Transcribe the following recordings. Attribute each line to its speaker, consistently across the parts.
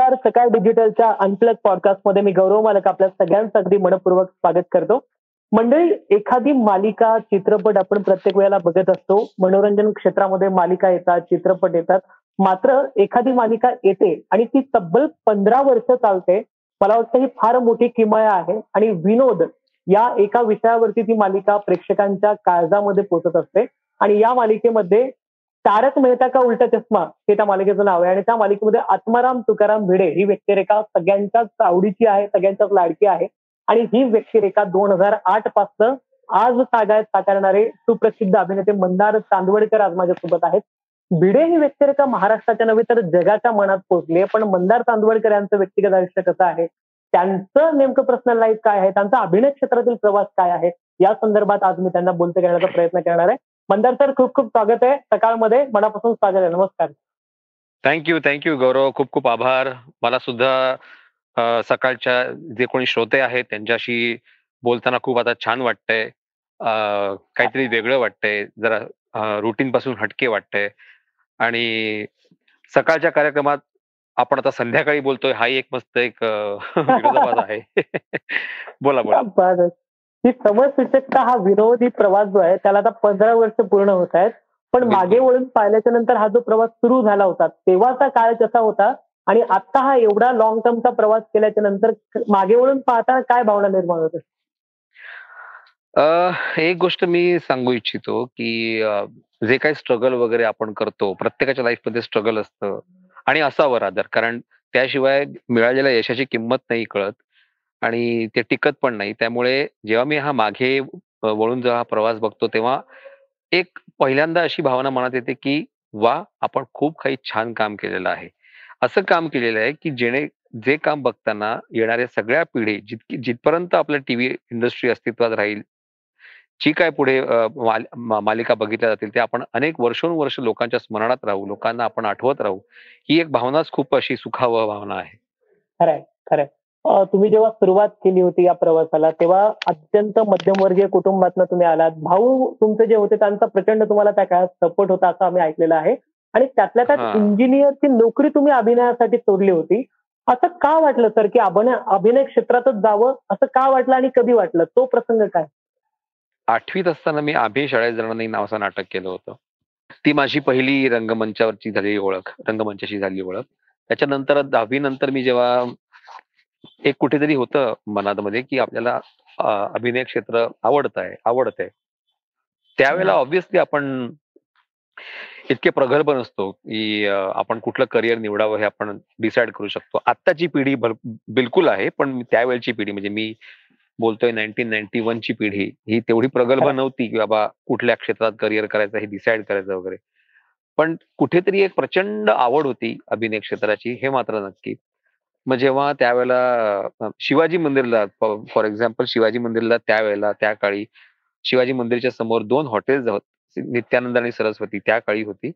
Speaker 1: नमस्कार सकाळ डिजिटलच्या अनप्लग पॉडकास्टमध्ये मी गौरव मालक आपल्या सगळ्यांचं अगदी मनपूर्वक स्वागत करतो. मंडळी एखादी मालिका चित्रपट आपण प्रत्येक वेळेला बघत असतो. मनोरंजन क्षेत्रामध्ये मालिका येतात चित्रपट येतात. मात्र एखादी मालिका येते आणि ती तब्बल पंधरा वर्ष चालते. मला वाटतं ही फार मोठी किमया आहे आणि विनोद या एका विषयावरती ती मालिका प्रेक्षकांच्या काळजामध्ये पोचत असते. आणि या मालिकेमध्ये तारक मेहता का उलटा चष्मा? हे त्या मालिकेचं नाव आहे. आणि त्या मालिकेमध्ये आत्माराम तुकाराम भिडे ही व्यक्तिरेखा सगळ्यांच्याच आवडीची आहे सगळ्यांच्याच लाडकी आहे. आणि ही व्यक्तिरेखा दोन हजार आठ पासनं आज सागायत साकारणारे सुप्रसिद्ध अभिनेते मंदार चांदवडकर आज माझ्यासोबत आहेत. भिडे ही व्यक्तिरेखा महाराष्ट्राच्या नव्हे तर जगाच्या मनात पोहोचली पण मंदार चांदवडकर यांचं व्यक्तिगत आयुष्य कसं आहे? त्यांचं नेमकं पर्सनल लाईफ काय आहे? त्यांचा अभिनय क्षेत्रातील प्रवास काय आहे? या संदर्भात आज मी त्यांना बोलते करण्याचा प्रयत्न करणार आहे. मंदार सर खूप खूप स्वागत आहे. सकाळमध्ये मनापासून स्वागत आहे. नमस्कार.
Speaker 2: Thank you thank you Gaurav. खूप खूप आभार. मला सुद्धा सकाळच्या जे कोणी श्रोते आहेत त्यांच्याशी बोलताना खूप आता छान वाटतंय. काहीतरी वेगळं वाटतंय. जरा रुटीन पासून हटके वाटतंय. आणि सकाळच्या कार्यक्रमात आपण आता संध्याकाळी बोलतोय. हा एक मस्त एक आहे. बोला बोला.
Speaker 1: ही समसूचकता हा विनोदी प्रवास जो आहे त्याला आता पंधरा वर्ष पूर्ण होत आहेत. पण मागे वळून पाहिल्याच्या नंतर हा जो प्रवास सुरू झाला होता तेव्हाचा काळ कसा होता आणि आता हा एवढा लॉंग टर्मचा प्रवास केल्याच्यानंतर मागे वळून पाहताना काय भावना निर्माण होते
Speaker 2: एक गोष्ट मी सांगू इच्छितो की जे काही स्ट्रगल वगैरे आपण करतो प्रत्येकाच्या लाईफमध्ये स्ट्रगल असतं. आणि असावं रादर कारण त्याशिवाय मिळालेल्या यशाची किंमत नाही कळत. आणि ते टिकत पण नाही. त्यामुळे जेव्हा मी हा मागे वळून जेव्हा प्रवास बघतो तेव्हा एक पहिल्यांदा अशी भावना मनात येते की वा आपण खूप काही छान काम केलेलं आहे. असं काम केलेलं आहे की जेणे जे काम बघताना येणाऱ्या सगळ्या पिढी जितकी जिथपर्यंत आपल्या टीव्ही इंडस्ट्री अस्तित्वात राहील जी काय पुढे मालिका बघितल्या जातील ते आपण अनेक वर्षोनुवर्ष लोकांच्या स्मरणात राहू लोकांना आपण आठवत राहू ही एक भावनाच खूप अशी सुखाव भावना आहे.
Speaker 1: खरंय खरंय. तुम्ही जेव्हा सुरुवात केली होती या प्रवासाला तेव्हा अत्यंत मध्यमवर्गीय कुटुंबातनं तुम्ही आलात. भाऊ तुमचे जे होते त्यांचा प्रचंड तुम्हाला त्या काळात सपोर्ट होता असं आम्ही ऐकलेलं आहे. आणि त्यातल्या त्यात इंजिनियरची नोकरी तुम्ही अभिनयासाठी सोडली होती. असं का वाटलं सर की अभिनय अभिनय क्षेत्रातच जावं? असं का वाटलं आणि कधी वाटलं? तो प्रसंग काय?
Speaker 2: आठवीत असताना मी आभी शाळेत जाणार नाही नावाचं नाटक केलं होतं. ती माझी पहिली रंगमंचावरची झालेली ओळख रंगमंचाशी झालेली ओळख. त्याच्यानंतर दहावी नंतर मी जेव्हा एक कुठेतरी होतं मनामध्ये की आपल्याला अभिनय क्षेत्र आवडत आहे आवडत आहे त्यावेळेला ऑब्विसली आपण इतके प्रगल्भ नसतो की आपण कुठलं करिअर निवडावं हे आपण डिसाईड करू शकतो. आत्ताची पिढी बिलकुल आहे पण त्यावेळची पिढी म्हणजे मी बोलतोय नाईन्टीन नाईन्टी वन ची पिढी. ही तेवढी प्रगल्भ नव्हती की बाबा कुठल्या क्षेत्रात करिअर करायचं हे डिसाईड करायचं वगैरे. पण कुठेतरी एक प्रचंड आवड होती अभिनय क्षेत्राची हे मात्र नक्की. मग जेव्हा त्यावेळेला शिवाजी मंदिरला फॉर एक्झाम्पल शिवाजी मंदिरला त्यावेळेला त्या काळी शिवाजी मंदिरच्या समोर दोन हॉटेल्स नित्यानंद आणि सरस्वती त्या काळी होती.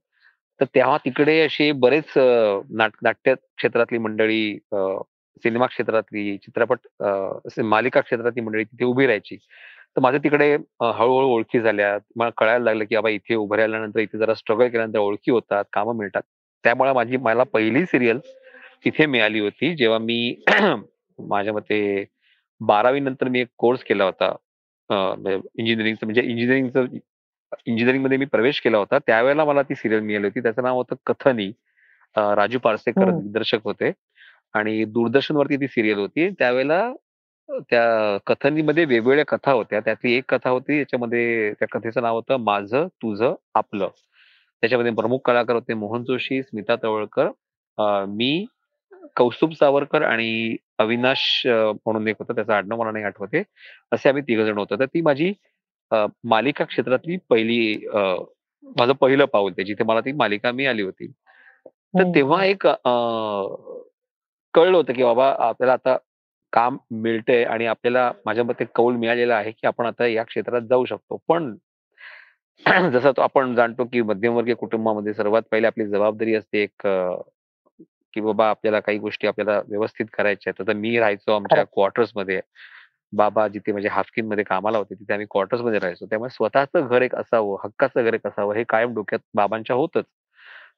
Speaker 2: तर तेव्हा तिकडे असे बरेच नाट्य क्षेत्रातली मंडळी सिनेमा क्षेत्रातली चित्रपट मालिका क्षेत्रातली मंडळी तिथे उभी राहायची. तर माझ्या तिकडे हळूहळू ओळखी झाल्या. मला कळायला लागलं की बाबा इथे उभं राहिल्यानंतर इथे जरा स्ट्रगल केल्यानंतर ओळखी होतात कामं मिळतात. त्यामुळे माझी मला पहिली सिरियल तिथे मिळाली होती. जेव्हा मी माझ्या मते बारावी नंतर मी एक कोर्स केला होता. इंजिनिअरिंगचा म्हणजे इंजिनिअरिंगचं इंजिनिअरिंगमध्ये मी प्रवेश केला होता. त्यावेळेला मला ती सिरियल मिळाली होती. त्याचं नाव होतं कथनी. राजू पारसेकर दिग्दर्शक होते. आणि दूरदर्शनवरती ती सिरियल होती. त्यावेळेला त्या कथनीमध्ये वेगवेगळ्या कथा होत्या. त्यातली एक कथा होती. याच्यामध्ये त्या कथेचं नाव होतं माझं तुझं आपलं. त्याच्यामध्ये प्रमुख कलाकार होते मोहन जोशी स्मिता तवळकर. मी कौस्तुभ सावरकर आणि अविनाश म्हणून एक होतं त्याचं आडनाव मला नाही आठवते असे आम्ही तिघ जण होतो. तर ती माझी मालिका क्षेत्रातली पहिली माझं पहिलं पाऊल ते जिथे मला ती मालिका मिळाली होती. तर तेव्हा एक कळलं होतं की बाबा आपल्याला आता काम मिळतंय आणि आपल्याला माझ्या मते कौल मिळालेला आहे की आपण आता या क्षेत्रात जाऊ शकतो. पण जसं आपण जाणतो की मध्यमवर्गीय कुटुंबामध्ये सर्वात पहिले आपली जबाबदारी असते एक की बाबा आपल्याला काही गोष्टी आपल्याला व्यवस्थित करायच्या आहेत. तर मी राहायचो आमच्या क्वार्टर्समध्ये बाबा जिथे म्हणजे हाफकिनमध्ये कामाला होते तिथे आम्ही क्वार्टर्समध्ये राहायचो. त्यामुळे स्वतःचं घर एक असावं हक्काचं घर एक असावं हे कायम डोक्यात बाबांच्या होतच.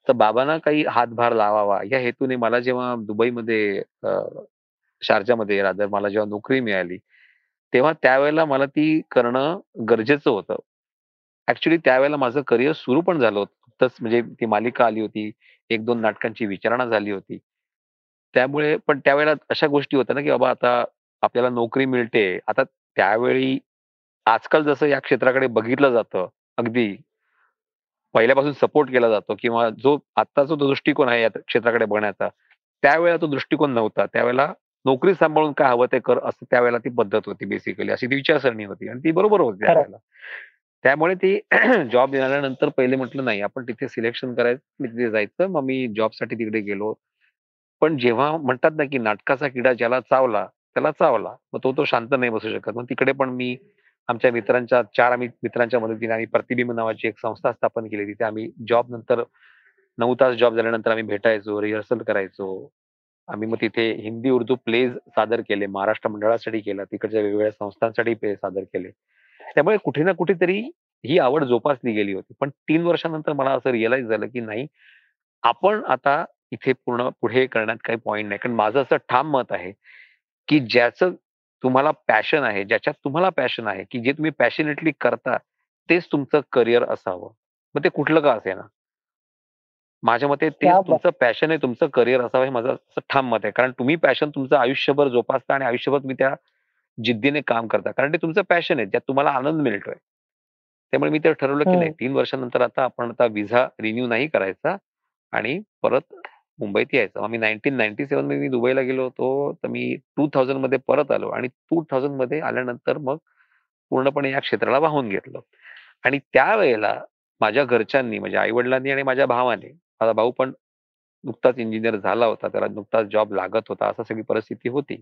Speaker 2: तर बाबांना काही हातभार लावावा. या हेतूने मला जेव्हा दुबईमध्ये शारजामध्ये रादर मला जेव्हा नोकरी मिळाली तेव्हा त्यावेळेला मला ती करणं गरजेचं होतं. ऍक्च्युली त्यावेळेला माझं करिअर सुरू पण झालं होतं म्हणजे ती मालिका आली होती एक दोन नाटकांची विचारणा झाली होती. त्यामुळे पण त्यावेळेला अशा गोष्टी होत्या ना की बाबा आता आपल्याला नोकरी मिळते. आता त्यावेळी आजकाल जसं या क्षेत्राकडे बघितलं जातं अगदी पहिल्यापासून सपोर्ट केला जातो किंवा जो आत्ताचा जो दृष्टिकोन आहे या क्षेत्राकडे बघण्याचा त्यावेळेला तो दृष्टिकोन नव्हता. त्यावेळेला नोकरी सांभाळून काय हवं ते कर असं त्यावेळेला ती पद्धत होती बेसिकली अशी ती विचारसरणी होती आणि ती बरोबर होती त्यावेळेला. त्यामुळे ती जॉब मिळाल्यानंतर पहिले म्हटलं नाही आपण तिथे सिलेक्शन करायचं मी तिथे जायचं मग मी जॉबसाठी तिकडे गेलो. पण जेव्हा म्हणतात ना की नाटकाचा किडा ज्याला चावला त्याला चावला मग तो तो शांत नाही बसू शकत. मग तिकडे पण मी आमच्या मित्रांच्या चार आम्ही मित्रांच्या मदतीने आम्ही प्रतिबिंब नावाची एक संस्था स्थापन केली. तिथे आम्ही जॉब नंतर नऊ तास जॉब झाल्यानंतर आम्ही भेटायचो रिहर्सल करायचो. आम्ही मग तिथे हिंदी उर्दू प्लेज सादर केले महाराष्ट्र मंडळासाठी केला तिकडच्या वेगवेगळ्या संस्थांसाठी प्ले सादर केले. त्यामुळे कुठे ना कुठेतरी ही आवड जोपासली गेली होती. पण तीन वर्षानंतर मला असं रिअलाइज झालं की नाही आपण आता इथे पूर्ण पुढे करण्यात काही पॉईंट नाही. कारण माझं असं ठाम मत आहे की ज्याचं तुम्हाला पॅशन आहे ज्याच्यात तुम्हाला पॅशन आहे की जे तुम्ही पॅशनेटली करता तेच तुमचं करिअर असावं. मग ते कुठलं का असे ना माझ्या मते ते तुमचं पॅशन आहे तुमचं करिअर असावं हे माझं असं ठाम मत आहे. कारण तुम्ही पॅशन तुमचं आयुष्यभर जोपासता आणि आयुष्यभर तुम्ही त्या जिद्दीने काम करता. कारण ते तुमचं पॅशन आहे ज्यात तुम्हाला आनंद मिळतोय. त्यामुळे मी ते ठरवलं की नाही तीन वर्षानंतर आता आपण आता विजा रिन्यू नाही करायचा आणि परत मुंबईत यायचं. मी नाईन्टीन नाईन्टी सेव्हनमध्ये मी दुबईला गेलो होतो तर मी टू थाउजंडमध्ये परत आलो आणि टू थाउजंडमध्ये आल्यानंतर मग पूर्णपणे या क्षेत्राला वाहून घेतलं. आणि त्यावेळेला माझ्या घरच्यांनी म्हणजे आई वडिलांनी आणि माझ्या भावाने माझा भाऊ पण नुकताच इंजिनियर झाला होता त्याला नुकताच जॉब लागत होता असं सगळी परिस्थिती होती.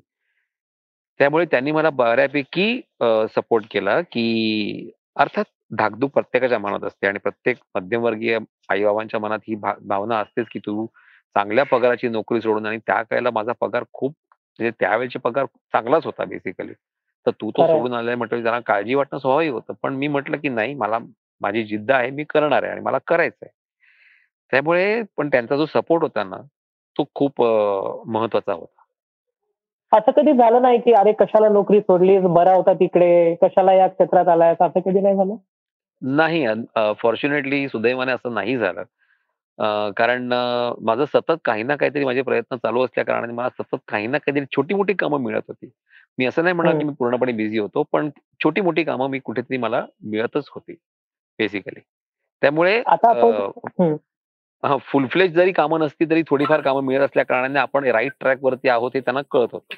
Speaker 2: त्यामुळे त्यांनी मला बऱ्यापैकी सपोर्ट केला की अर्थात धाकधूक प्रत्येकाच्या मनात असते आणि प्रत्येक मध्यमवर्गीय आई बाबांच्या मनात ही भावना असतेच की तू चांगल्या पगाराची नोकरी सोडून आणि त्या काळाला माझा पगार खूप म्हणजे त्यावेळेचे पगार चांगलाच होता बेसिकली तर तू तो सोडून आलाय म्हटलं जरा काळजी वाटणं स्वाभाविक होतं. पण मी म्हटलं की नाही मला माझी जिद्द आहे मी करणार आहे आणि मला करायचं आहे त्यामुळे पण त्यांचा जो सपोर्ट होता ना तो खूप महत्त्वाचा होता.
Speaker 1: असं कधी झालं नाही की अरे कशाला नोकरी सोडली बरा होता तिकडे कशाला या क्षेत्रात आलाय असं कधी नाही झालं?
Speaker 2: नाही फॉर्च्युनेटली सुदैवाने असं नाही झालं. कारण माझं सतत काही ना काहीतरी माझे प्रयत्न चालू असल्या कारणाने मला सतत काही ना काहीतरी छोटी मोठी कामं मिळत होती. मी असं नाही म्हणणार की मी पूर्णपणे बिझी होतो पण छोटी मोठी कामं मी कुठेतरी मला मिळतच होती बेसिकली त्यामुळे फुल फ्लेज जरी कामं नसती तरी थोडीफार कामं मिळत असल्या कारणाने आपण राईट ट्रॅक वरती आहोत हे त्यांना कळत होतं.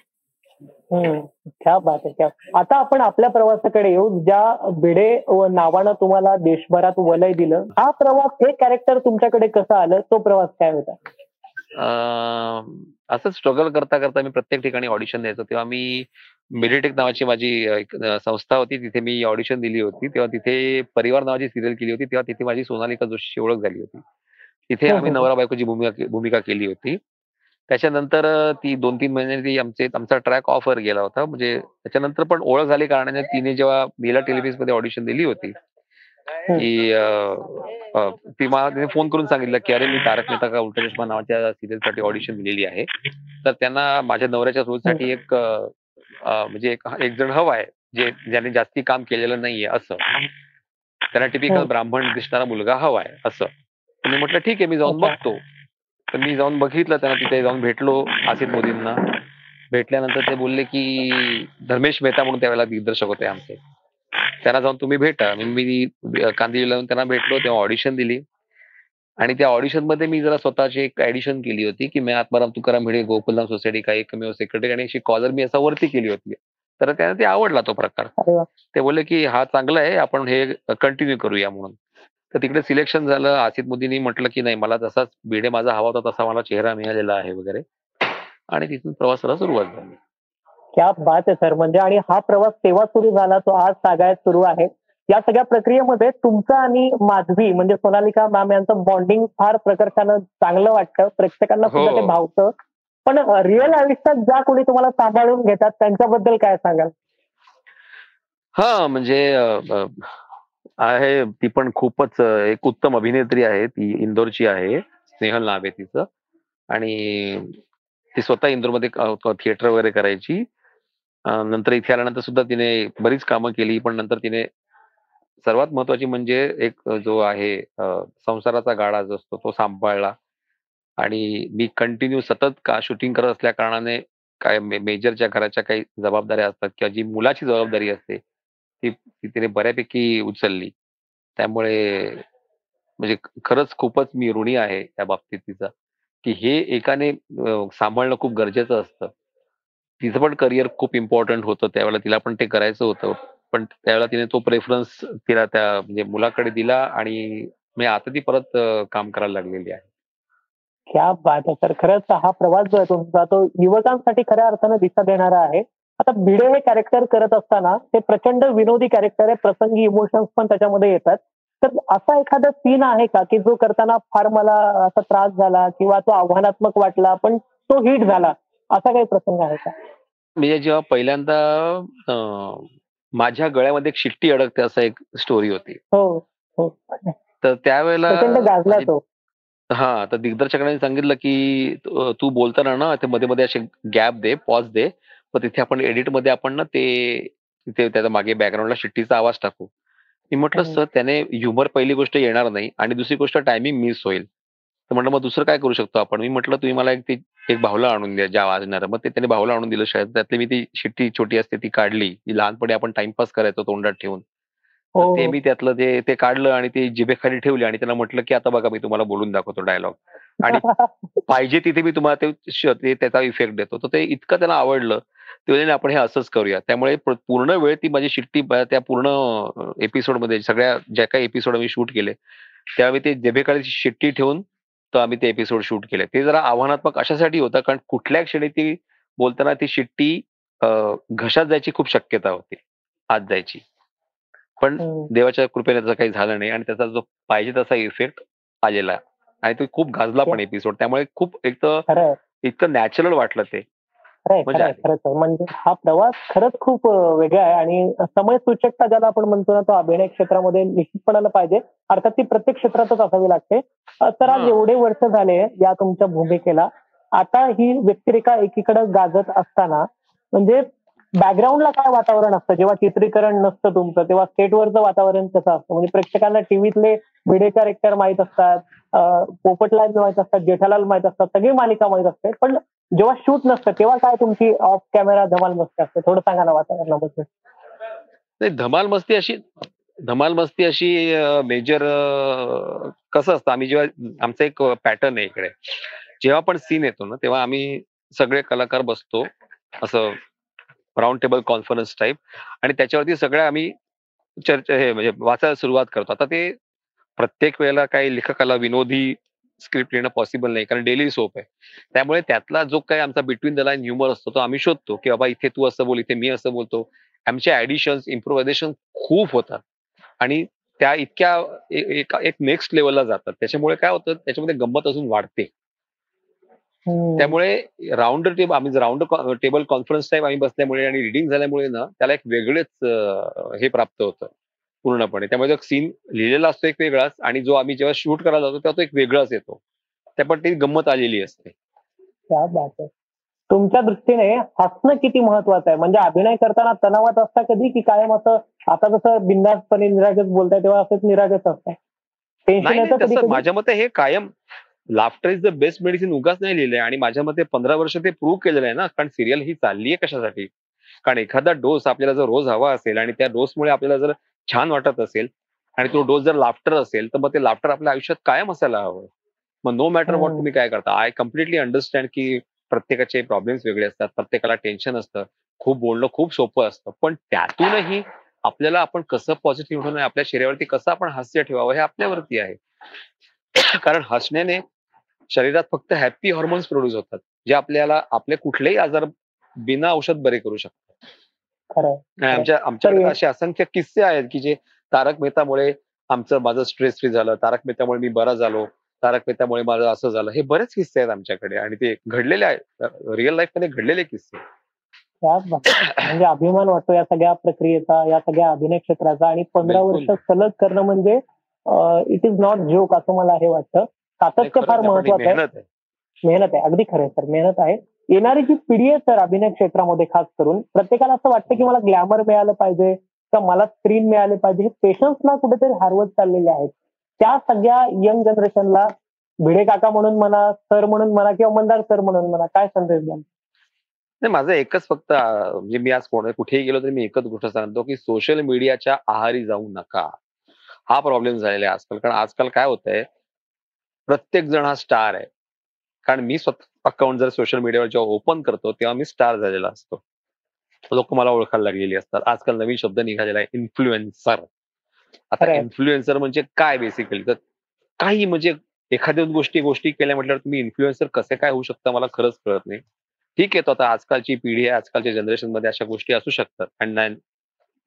Speaker 1: क्या बात आहे क्या. आता आपण आपल्या प्रवासाकडे येऊ. ज्या भिडे नावानं तुम्हाला देशभरात वलय दिलं हा प्रवास हे कॅरेक्टर तुमच्याकडे कसं आलं? तो प्रवास काय होता?
Speaker 2: असं स्ट्रगल करता करता मी प्रत्येक ठिकाणी ऑडिशन द्यायचो. तेव्हा मी मेडिटेक नावाची माझी एक संस्था होती. तिथे मी ऑडिशन दिली होती. तेव्हा तिथे परिवार नावाची सिरियल केली होती. तेव्हा तिथे माझी सोनालिका जोशी ओळख झाली होती. तिथे आम्ही नवरा बायकोची भूमिका भूमिका केली होती. त्याच्यानंतर ती दोन तीन महिन्यांनी ती आमचे आमचा ट्रॅक ऑफर गेला होता. म्हणजे त्याच्यानंतर पण ओळख झाली कारणाने तिने जेव्हा मीला टेलिव्हिजनमध्ये ऑडिशन दिली होती की ती मला तिने फोन करून सांगितलं की अरे मी तारक मेहता का उलटा चष्मा नावाच्या सिरियलसाठी ऑडिशन दिलेली आहे. तर त्यांना माझ्या नवऱ्याच्या रोलसाठी एक म्हणजे एक जण हवा आहे जे ज्याने जास्ती काम केलेलं नाहीये असं. त्यांना टिपिकल ब्राह्मण दिसणारा मुलगा हवा आहे असं. मी म्हटलं ठीक आहे मी जाऊन बघतो. तर मी जाऊन बघितलं त्यांना तिथे जाऊन भेटलो आसिफ मोदींना. भेटल्यानंतर ते बोलले की धर्मेश मेहता म्हणून त्यावेळेला दिग्दर्शक होते आमचे. त्यांना जाऊन तुम्ही भेटा. मी कांदिवली लावून त्यांना भेटलो तेव्हा ऑडिशन दिली. आणि त्या ऑडिशनमध्ये मी जरा स्वतःची एक ऍडिशन केली होती की मी आत्माराम तुकाराम भिडे गोकुलधाम सोसायटी का एकमेव सेक्रेटरी आणि अशी कॉलर मी असा वरती केली होती. तर त्यांना ते आवडला तो प्रकार. ते बोलले की हा चांगला आहे आपण हे कंटिन्यू करूया म्हणून. तर तिकडे सिलेक्शन झालं. आसिफ मोदींनी म्हटलं की नाही मला जसाच भिडे माझा हवा होता तसा मला चेहरा मिळालेला आहे वगैरे. आणि तिथून प्रवासाला सुरुवात झाली.
Speaker 1: क्या बात आहे सर. म्हणजे आणि हा प्रवास तेव्हा सुरू झाला? तो आज सागायत सुरू आहे. या सगळ्या प्रक्रियेमध्ये तुमचं आणि माधवी म्हणजे सोनालिका मॅम यांचं बॉन्डिंग फार प्रकर्षानं चांगलं वाटतं. प्रेक्षकांना सुद्धा ते हो. भावतं. पण रिअल आयुष्यात ज्या कोणी तुम्हाला सांभाळून घेतात त्यांच्याबद्दल काय सांगाल?
Speaker 2: हा म्हणजे आहे. ती पण खूपच एक उत्तम अभिनेत्री आहे. ती इंदोरची आहे. स्नेहल नाव आहे तिचं. आणि ती स्वतः इंदोरमध्ये थिएटर वगैरे करायची. नंतर इथे आल्यानंतर सुद्धा तिने बरीच कामं केली. पण नंतर तिने सर्वात महत्वाची म्हणजे एक जो आहे संसाराचा गाडा जो असतो तो सांभाळला. आणि मी कंटिन्यू सतत का शूटिंग करत असल्या कारणाने काय मेजरच्या घराच्या काही जबाबदाऱ्या असतात किंवा जी मुलाची जबाबदारी असते ती तिने बऱ्यापैकी उचलली. त्यामुळे म्हणजे खरंच खूपच मी ऋणी आहे त्या बाबतीत तिचा की हे एकाने सांभाळणं खूप गरजेचं असतं. तिचं पण करिअर खूप इम्पॉर्टंट होतं. त्यावेळेला तिला पण ते करायचं होतं. पण त्यावेळेला तिने तो प्रेफरन्स तिला त्या म्हणजे मुलाकडे दिला आणि मी आता ती परत काम करायला लागलेली आहे.
Speaker 1: क्या बात आहे सर खरंच हा प्रवास जो आहे तुमचा तो युवकांसाठी खऱ्या अर्थानं दिशा देणारा आहे. आता भिडे हे कॅरेक्टर करत असताना ते प्रचंड विनोदी कॅरेक्टर आहे प्रसंगी इमोशन्स पण त्याच्यामध्ये येतात. तर असा एखादा सीन आहे का की जो करताना फार मला असा त्रास झाला किंवा तो आव्हानात्मक वाटला पण तो हिट झाला? असा काही प्रसंग आहे का?
Speaker 2: म्हणजे जेव्हा पहिल्यांदा माझ्या गळ्यामध्ये एक शिट्टी अडकते असं एक स्टोरी होती.
Speaker 1: हो हो.
Speaker 2: तर त्यावेळेला
Speaker 1: गाजला तो.
Speaker 2: हा तर दिग्दर्शकाने सांगितलं की तू तू बोलताना ना ते मध्ये मध्ये असे गॅप दे पॉज दे. मग तिथे आपण एडिटमध्ये आपण ना ते तिथे त्याच्यामागे बॅकग्राऊंडला शिट्टीचा आवाज टाकू. मी म्हटलं
Speaker 1: हम्म.
Speaker 2: सर त्याने ह्युमर पहिली गोष्ट येणार नाही आणि दुसरी गोष्ट टायमिंग मिस होईल. तर म्हटलं मग दुसरं काय करू शकतो आपण? मी म्हटलं तुम्ही मला एक ती एक भावला आणून द्या ज्या वाजणार. मग ते त्याने भावला आणून दिलं शाळेत. त्यातली मी ती शिट्टी छोटी असते ती काढली. ती लहानपणी आपण टाइमपास करायचो तोंडात ठेवून. तर
Speaker 1: हो.
Speaker 2: ते मी त्यातलं ते ते काढलं आणि ते जिभेखाली ठेवली आणि त्याला म्हटलं की आता बघा मी तुम्हाला बोलून दाखवतो डायलॉग. आणि पाहिजे तिथे मी तुम्हाला ते त्याचा इफेक्ट देतो तर ते इतकं त्यांना आवडलं ते आपण हे असंच करूया त्यामुळे प्र- पूर्ण वेळ ती माझी शिट्टी त्या पूर्ण एपिसोडमध्ये सगळ्या ज्या काही एपिसोड आम्ही शूट केले त्यावेळी ते जिभेखाली शिट्टी ठेवून तर आम्ही ते एपिसोड शूट केले ते जरा आव्हानात्मक अशासाठी होतं कारण कुठल्या क्षणी ती बोलताना ती शिट्टी घशात जायची खूप शक्यता होती आत जायची पण
Speaker 1: हम्म.
Speaker 2: देवाच्या कृपेने त्याचं काही झालं नाही आणि त्याचा जो पाहिजे तसा इफेक्ट आलेला. आणि तो खूप गाजला पण एपिसोड त्यामुळे खूप एक तर इतकं नॅचरल वाटलं ते.
Speaker 1: खरंच आहे. म्हणजे हा प्रवास खरंच खूप वेगळा आहे आणि समय सूचकता ज्याला आपण म्हणतो ना तो अभिनय क्षेत्रामध्ये निश्चितपणाला पाहिजे. अर्थात ती प्रत्येक क्षेत्रातच असावी लागते. तर आज
Speaker 2: हा.
Speaker 1: एवढे वर्ष झाले या तुमच्या भूमिकेला. आता ही व्यक्तिरेखा एकीकडे गाजत असताना म्हणजे बॅकग्राऊंडला काय वातावरण असतं? जेव्हा चित्रीकरण नसतं तुमचं तेव्हा स्टेटवरचं वातावरण कसं असतं? म्हणजे प्रेक्षकांना टीव्हीतले मिडे कॅरेक्टर माहीत असतात पोपटलाल माहीत असतात जेठालाल माहीत असतात सगळी मालिका माहीत असते. पण जेव्हा शूट नसतं तेव्हा काय तुमची ऑफ कॅमेरा धमाल मस्ती असते? थोडं सांगा ना वातावरणाबद्दल.
Speaker 2: नाही धमाल मस्ती अशी धमाल मस्ती अशी मेजर कसं असतं? आम्ही जेव्हा आमचं एक पॅटर्न आहे इकडे. जेव्हा पण सीन येतो ना तेव्हा आम्ही सगळे कलाकार बसतो असं राऊंड टेबल कॉन्फरन्स टाईप आणि त्याच्यावरती सगळ्या आम्ही चर्चा हे म्हणजे वाचायला सुरुवात करतो. आता ते प्रत्येक वेळेला काही लेखकाला विनोदी स्क्रिप्ट लिहिणं पॉसिबल नाही कारण डेली सोप आहे. त्यामुळे त्यातला जो काही आमचा बिटवीन द लाईन ह्युमर असतो तो आम्ही शोधतो की बाबा इथे तू असं बोल इथे मी असं बोलतो. आमचे ऍडिशन्स इम्प्रोव्हायझेशन खूप होतात. आणि त्या इतक्या एका- एक नेक्स्ट लेवलला जातात. त्याच्यामुळे काय होतं त्याच्यामध्ये गंमत अजून वाढते. त्यामुळे राऊंड टेबल आम्ही राऊंड टेबल कॉन्फरन्स टाईप आम्ही बसल्यामुळे आणि रिडिंग झाल्यामुळे ना त्याला एक वेगळेच हे प्राप्त होतं पूर्णपणे. त्यामुळे सीन लिहिलेला असतो एक वेगळाच आणि जो आम्ही जेव्हा शूट करायला जातो तेव्हा तो एक वेगळाच येतो. त्या पण ती गंमत आलेली असते.
Speaker 1: तुमच्या दृष्टीने हसणं किती महत्वाचं आहे? म्हणजे अभिनय करताना तणावात असता कधी की कायम असं आता जसं बिंदासपणे निरागस बोलताय तेव्हा असंच निरागस असताय?
Speaker 2: माझ्या मते हे कायम laughter is the best medicine उगाच नाही लिहिलंय आणि माझ्या मते पंधरा वर्ष ते प्रूव्ह केलेलं आहे ना कारण सिरियल ही चालली आहे कशासाठी? कारण एखादा डोस आपल्याला जर रोज हवा असेल आणि त्या डोसमुळे आपल्याला जर छान वाटत असेल आणि तो डोस जर लाफ्टर असेल तर मग ते लाफ्टर आपल्या आयुष्यात कायम असायला हवं. मग नो मॅटर वॉट. तुम्ही काय करता. आय कम्प्लिटली अंडरस्टँड की प्रत्येकाचे प्रॉब्लेम्स वेगळे असतात प्रत्येकाला टेन्शन असतं खूप बोलणं खूप सोपं असतं पण त्यातूनही आपल्याला आपण कसं पॉझिटिव्ह ठेवणं आपल्या शरीरावरती कसं आपण हास्य ठेवावं हे आपल्यावरती आहे. कारण हसण्याने शरीरात फक्त हॅपी हॉर्मोन्स प्रोड्यूस होतात जे आपल्याला आपले कुठलेही आजार बिना औषध बरे करू शकतात आमच्या आमच्याकडे असे असंख्य किस्से आहेत की जे तारक मेहतामुळे आमचं माझं स्ट्रेस फ्री झालं तारक मेहतामुळे मी बरा झालो तारक मेहतामुळे माझं असं झालं हे बरेच किस्से आहेत आमच्याकडे आणि ते घडलेले आहेत रिअल लाईफमध्ये घडलेले किस्से.
Speaker 1: म्हणजे अभिमान वाटतो या सगळ्या प्रक्रियेचा या सगळ्या अभिनय क्षेत्राचा आणि पंधरा. वर्ष सलग करणं म्हणजे इट इज नॉट जोक असं मला हे वाटतं सातत्य फार
Speaker 2: आहे, ही
Speaker 1: महत्वाचं आहे.
Speaker 2: मेहनत आहे.
Speaker 1: मेहनत आहे. अगदी खरं आहे सर. मेहनत आहे. येणारी जी पिढी आहे सर अभिनय क्षेत्रामध्ये खास करून प्रत्येकाला असं वाटतं की मला ग्लॅमर मिळालं पाहिजे का मला स्क्रीन मिळाले पाहिजे हे पेशन्स ना कुठेतरी हरवत चाललेले आहेत. त्या सगळ्या यंग जनरेशनला भिडे काका म्हणून म्हणा सर म्हणून म्हणा किंवा मंदार सर म्हणून म्हणा काय संदेश द्याल?
Speaker 2: नाही माझं एकच फक्त म्हणजे मी आज कोण कुठेही गेलो तरी मी एकच गोष्ट सांगतो की सोशल मीडियाच्या आहारी जाऊ नका. हा प्रॉब्लेम झालेला आहे आजकाल. कारण आजकाल काय होतंय प्रत्येक जण हा स्टार आहे. कारण मी स्वतः अकाउंट जर सोशल मीडियावर जेव्हा ओपन करतो तेव्हा मी स्टार झालेला असतो. लोक मला ओळखायला लागलेली असतात. आजकाल नवीन शब्द निघालेला आहे इन्फ्लुएन्सर आता. इन्फ्लुएन्सर म्हणजे काय बेसिकली तर काही म्हणजे एखाद्या गोष्टी गोष्टी केल्या म्हटल्यावर तुम्ही इन्फ्लुएन्सर कसे काय होऊ शकता मला खरंच कळत नाही. ठीक आहे तो आता आजकालची पिढी आहे आजकालच्या जनरेशनमध्ये अशा गोष्टी असू शकतात. आणि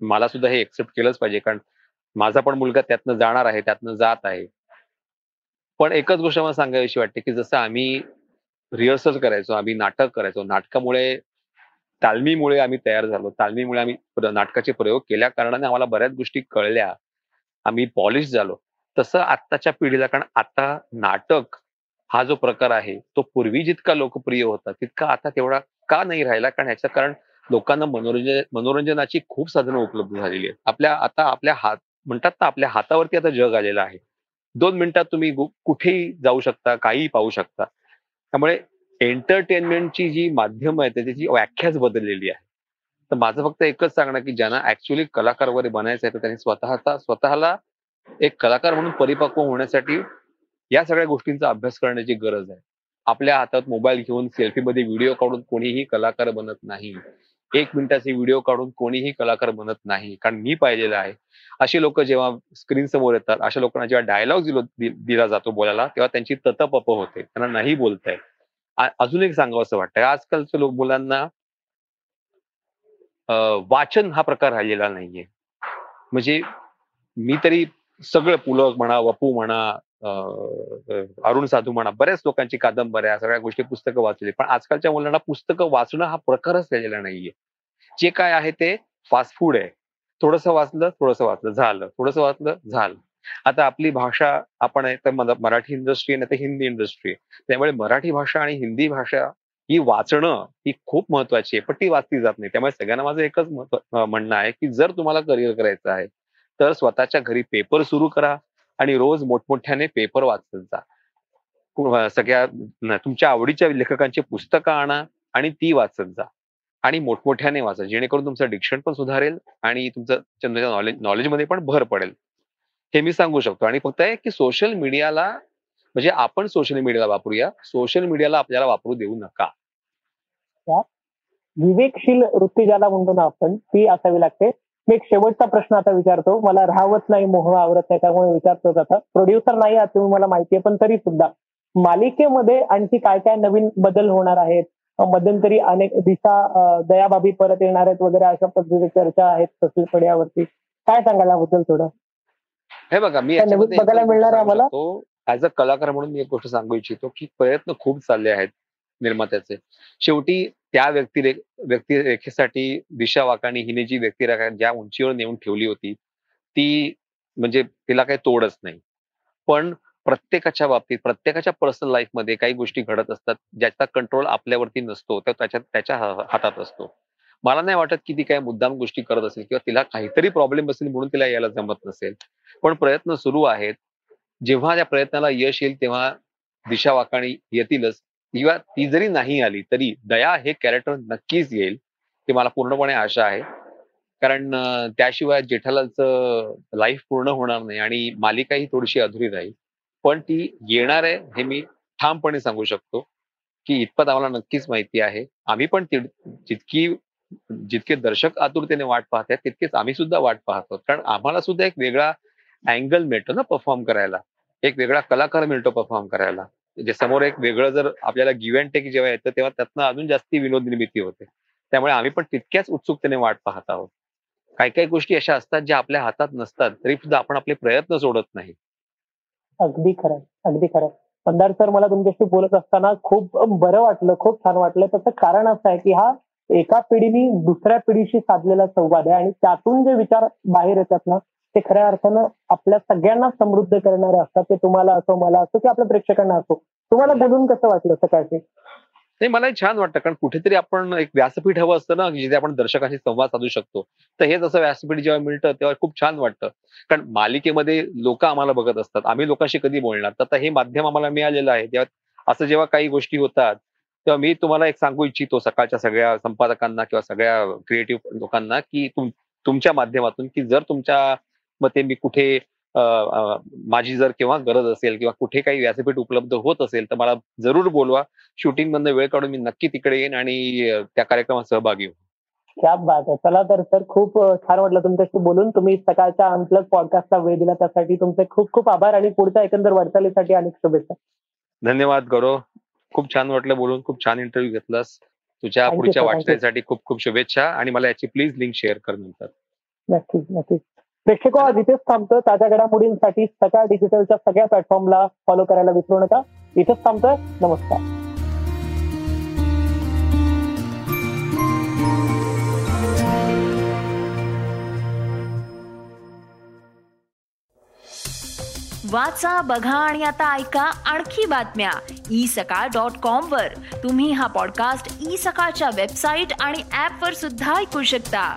Speaker 2: मला सुद्धा हे एक्सेप्ट केलंच पाहिजे. कारण माझा पण मुलगा त्यातनं जाणार आहे त्यातनं जात आहे. पण एकच गोष्ट मला सांगावीशी वाटते की जसं आम्ही रिहर्सल करायचो आम्ही नाटक करायचो नाटकामुळे तालमीमुळे आम्ही तयार झालो. तालमीमुळे आम्ही नाटकाचे प्रयोग केल्या कारणाने आम्हाला बऱ्याच गोष्टी कळल्या. आम्ही पॉलिश झालो. तसं आत्ताच्या पिढीला कारण आता नाटक हा जो प्रकार आहे तो पूर्वी जितका लोकप्रिय होता तितका आता तेवढा का नाही राहिला? कारण ह्याचं कारण लोकांना मनोरंजन मनोरंजनाची खूप साधनं उपलब्ध झालेली आहेत. आपल्या आता आपल्या हात म्हणतात ना आपल्या हातावरती आता जग आलेलं आहे. दोन मिनिटात तुम्ही कुठेही जाऊ शकता काहीही पाहू शकता. त्यामुळे एंटरटेनमेंटची जी माध्यम आहे त्याची व्याख्याच बदललेली आहे. तर माझं फक्त एकच सांगणं की ज्यांना ऍक्च्युली कलाकार वगैरे बनायचं आहे तर त्यांनी स्वतःचा स्वतःला एक कलाकार म्हणून परिपक्व होण्यासाठी या सगळ्या गोष्टींचा अभ्यास करण्याची गरज आहे. आपल्या हातात मोबाईल घेऊन सेल्फीमध्ये व्हिडिओ काढून कोणीही कलाकार बनत नाही. एक मिनिटाचे व्हिडिओ काढून कोणीही कलाकार बनत नाही कारण मी पाहिलेलं आहे. अशी लोक जेव्हा स्क्रीन समोर येतात अशा लोकांना जेव्हा डायलॉग दिलो दिला जातो बोलायला तेव्हा त्यांची ततपप होते. त्यांना नाही बोलताय अजून एक सांगावं असं वाटतं आजकालच्या लोक मुलांना वाचन हा प्रकार राहिलेला नाहीये. म्हणजे मी तरी सगळं पुलक म्हणा वपू म्हणा अरुण साधू म्हणा बऱ्याच लोकांची कादंबऱ्या सगळ्या गोष्टी पुस्तकं वाचली. पण आजकालच्या मुलांना पुस्तकं वाचणं हा प्रकारच राहिलेला नाहीये. जे काय आहे ते फास्ट फूड आहे. थोडंसं वाचलं थोडंसं वाचलं झालं. थोडंसं वाचलं झालं. आता आपली भाषा आपण आहे तर मराठी इंडस्ट्री आहे नाही तर हिंदी इंडस्ट्री आहे त्यामुळे मराठी भाषा आणि हिंदी भाषा ही वाचणं ही खूप महत्वाची आहे पण ती वाचली जात नाही. त्यामुळे सगळ्यांना माझं एकच म्हणणं आहे की जर तुम्हाला करिअर करायचं आहे तर स्वतःच्या घरी पेपर सुरू करा आणि रोज मोठमोठ्याने पेपर वाचत जा. सगळ्या तुमच्या आवडीच्या लेखकांची पुस्तकं आणा आणि ती वाचत जा. आणि मोठमोठ्याने वाचा जेणेकरून तुमचं डिक्शन पण सुधारेल आणि तुमचं तुमच्या नॉलेज नॉलेजमध्ये पण भर पडेल. हे मी सांगू शकतो. आणि फक्त आहे की सोशल मीडियाला म्हणजे आपण सोशल मीडियाला वापरूया. सोशल मीडियाला आपल्याला वापरू देऊ नका.
Speaker 1: विवेकशील वृत्ती ज्याला म्हणतो ना आपण ती असावी लागते. मी एक शेवटचा प्रश्न आता विचारतो. मला राहवत नाही मोह आवरत नाही त्यामुळे विचारतोच आता. प्रोड्युसर नाही आहात तुम्ही मला माहिती आहे पण तरी सुद्धा मालिकेमध्ये आणखी काय काय नवीन बदल होणार आहेत? मध्यंतरी अनेक दिशा दयाबाबी परत येणार आहेत वगैरे अशा पद्धतीची चर्चा आहेत सोशल मीडियावरती. काय सांगाल याबद्दल थोडं?
Speaker 2: हे बघा मी
Speaker 1: बघायला मिळणार आम्हाला?
Speaker 2: ऍज अ कलाकार म्हणून मी एक गोष्ट सांगू इच्छितो की प्रयत्न खूप चालले आहेत निर्मात्याचे. शेवटी त्या व्यक्तिरे व्यक्तिरेखेसाठी दिशा वाकाणी हिने जी व्यक्तिरेखा ज्या उंचीवर नेऊन ठेवली होती ती म्हणजे तिला काही तोडच नाही. पण प्रत्येकाच्या बाबतीत प्रत्येकाच्या पर्सनल लाईफमध्ये काही गोष्टी घडत असतात ज्याचा कंट्रोल आपल्यावरती नसतो तर त्याच्या त्याच्या हातात असतो. मला नाही वाटत की ती काय मुद्दाम गोष्टी करत असेल किंवा तिला काहीतरी प्रॉब्लेम असेल म्हणून तिला यायला जमत नसेल. पण प्रयत्न सुरू आहेत. जेव्हा त्या प्रयत्नाला यश येईल तेव्हा दिशा वाकाणी येतीलच. किंवा ती जरी नाही आली तरी दया हे कॅरेक्टर नक्कीच येईल हे मला पूर्णपणे आशा आहे. कारण त्याशिवाय जेठालालचं लाईफ पूर्ण होणार नाही आणि मालिका ही थोडीशी अधुरी राहील. पण ती येणार आहे हे मी ठामपणे सांगू शकतो की इतपत आम्हाला नक्कीच माहिती आहे. आम्ही पण जितकी जितके दर्शक आतुरतेने वाट पाहत आहेत तितकेच आम्ही सुद्धा वाट पाहतो कारण आम्हाला सुद्धा एक वेगळा अँगल मिळतो ना परफॉर्म करायला. एक वेगळा कलाकार मिळतो परफॉर्म करायला. जे समोर एक वेगळं जर आपल्याला गिव्ह अँड टेक जेव्हा येतं तेव्हा त्यातनं अजून जास्ती विनोद निर्मिती होते. त्यामुळे आम्ही पण तितक्याच उत्सुकतेने वाट पाहत आहोत. काही काही गोष्टी अशा असतात ज्या आपल्या हातात नसतात तरी सुद्धा आपण आपले प्रयत्न सोडत नाही.
Speaker 1: अगदी खरं अगदी खरं पंधार सर मला तुमच्याशी बोलत असताना खूप बरं वाटलं खूप छान वाटलं. त्याचं कारण असं आहे की हा एका पिढीने दुसऱ्या पिढीशी साधलेला संवाद आहे आणि त्यातून जे विचार बाहेर येतात ना ते खऱ्या अर्थानं आपल्या सगळ्यांना समृद्ध करणारे असतात. ते तुम्हाला असो मला असो की आपल्या प्रेक्षकांना असो. तुम्हाला बोलून कसं वाटलं सकाळचे?
Speaker 2: नाही मला छान वाटतं. कारण कुठेतरी आपण एक व्यासपीठ हवं असतं ना जिथे आपण दर्शकांशी संवाद साधू शकतो. तर हे जसं व्यासपीठ जेव्हा मिळतं तेव्हा खूप छान वाटतं. कारण मालिकेमध्ये लोक आम्हाला बघत असतात. आम्ही लोकांशी कधी बोलणार? तर हे माध्यम आम्हाला मिळालेलं आहे. तेव्हा असं जेव्हा काही गोष्टी होतात तेव्हा मी तुम्हाला एक सांगू इच्छितो सकाळच्या सगळ्या संपादकांना किंवा सगळ्या क्रिएटिव्ह लोकांना की तुम तुमच्या माध्यमातून की जर तुमच्या मते मी कुठे माझी जर केव्हा गरज असेल किंवा कुठे काही व्यासपीठ उपलब्ध होत असेल तर मला जरूर बोलवा. शूटिंग मधनं वेळ काढून मी नक्की तिकडे येईन आणि त्या कार्यक्रमात सहभागी होईन.
Speaker 1: क्या बात आहे चला तर सर खूप छान वाटलं तुमच्याशी बोलून. तुम्ही सकाळच्या अनप्लग पॉडकास्टला वेळ दिला त्यासाठी तुमचे खूप खूप आभार आणि पुढच्या एकंदर वाटचालीसाठी अनेक शुभेच्छा.
Speaker 2: धन्यवाद गौरव. खूप छान वाटलं बोलून. खूप छान इंटरव्ह्यू घेतलास. तुझ्या पुढच्या. वाटचालीसाठी खूप खूप शुभेच्छा आणि मला याची प्लीज लिंक शेअर कर नंतर.
Speaker 1: नक्कीच नक्कीच. प्रेक्षक आज इथेच थांबतो. ताज्या घडामोडींसाठी सकाळ डिजिटलच्या सगळ्या प्लॅटफॉर्मला फॉलो करायला विसरू नका. इथेच थांबतोय. नमस्कार.
Speaker 3: वाचा बघा आणि आता ऐका आणखी बातम्या. ई सकाळ डॉट कॉम वर. तुम्ही हा पॉडकास्ट ई सकाळच्या वेबसाईट आणि ऍप वर सुद्धा ऐकू शकता.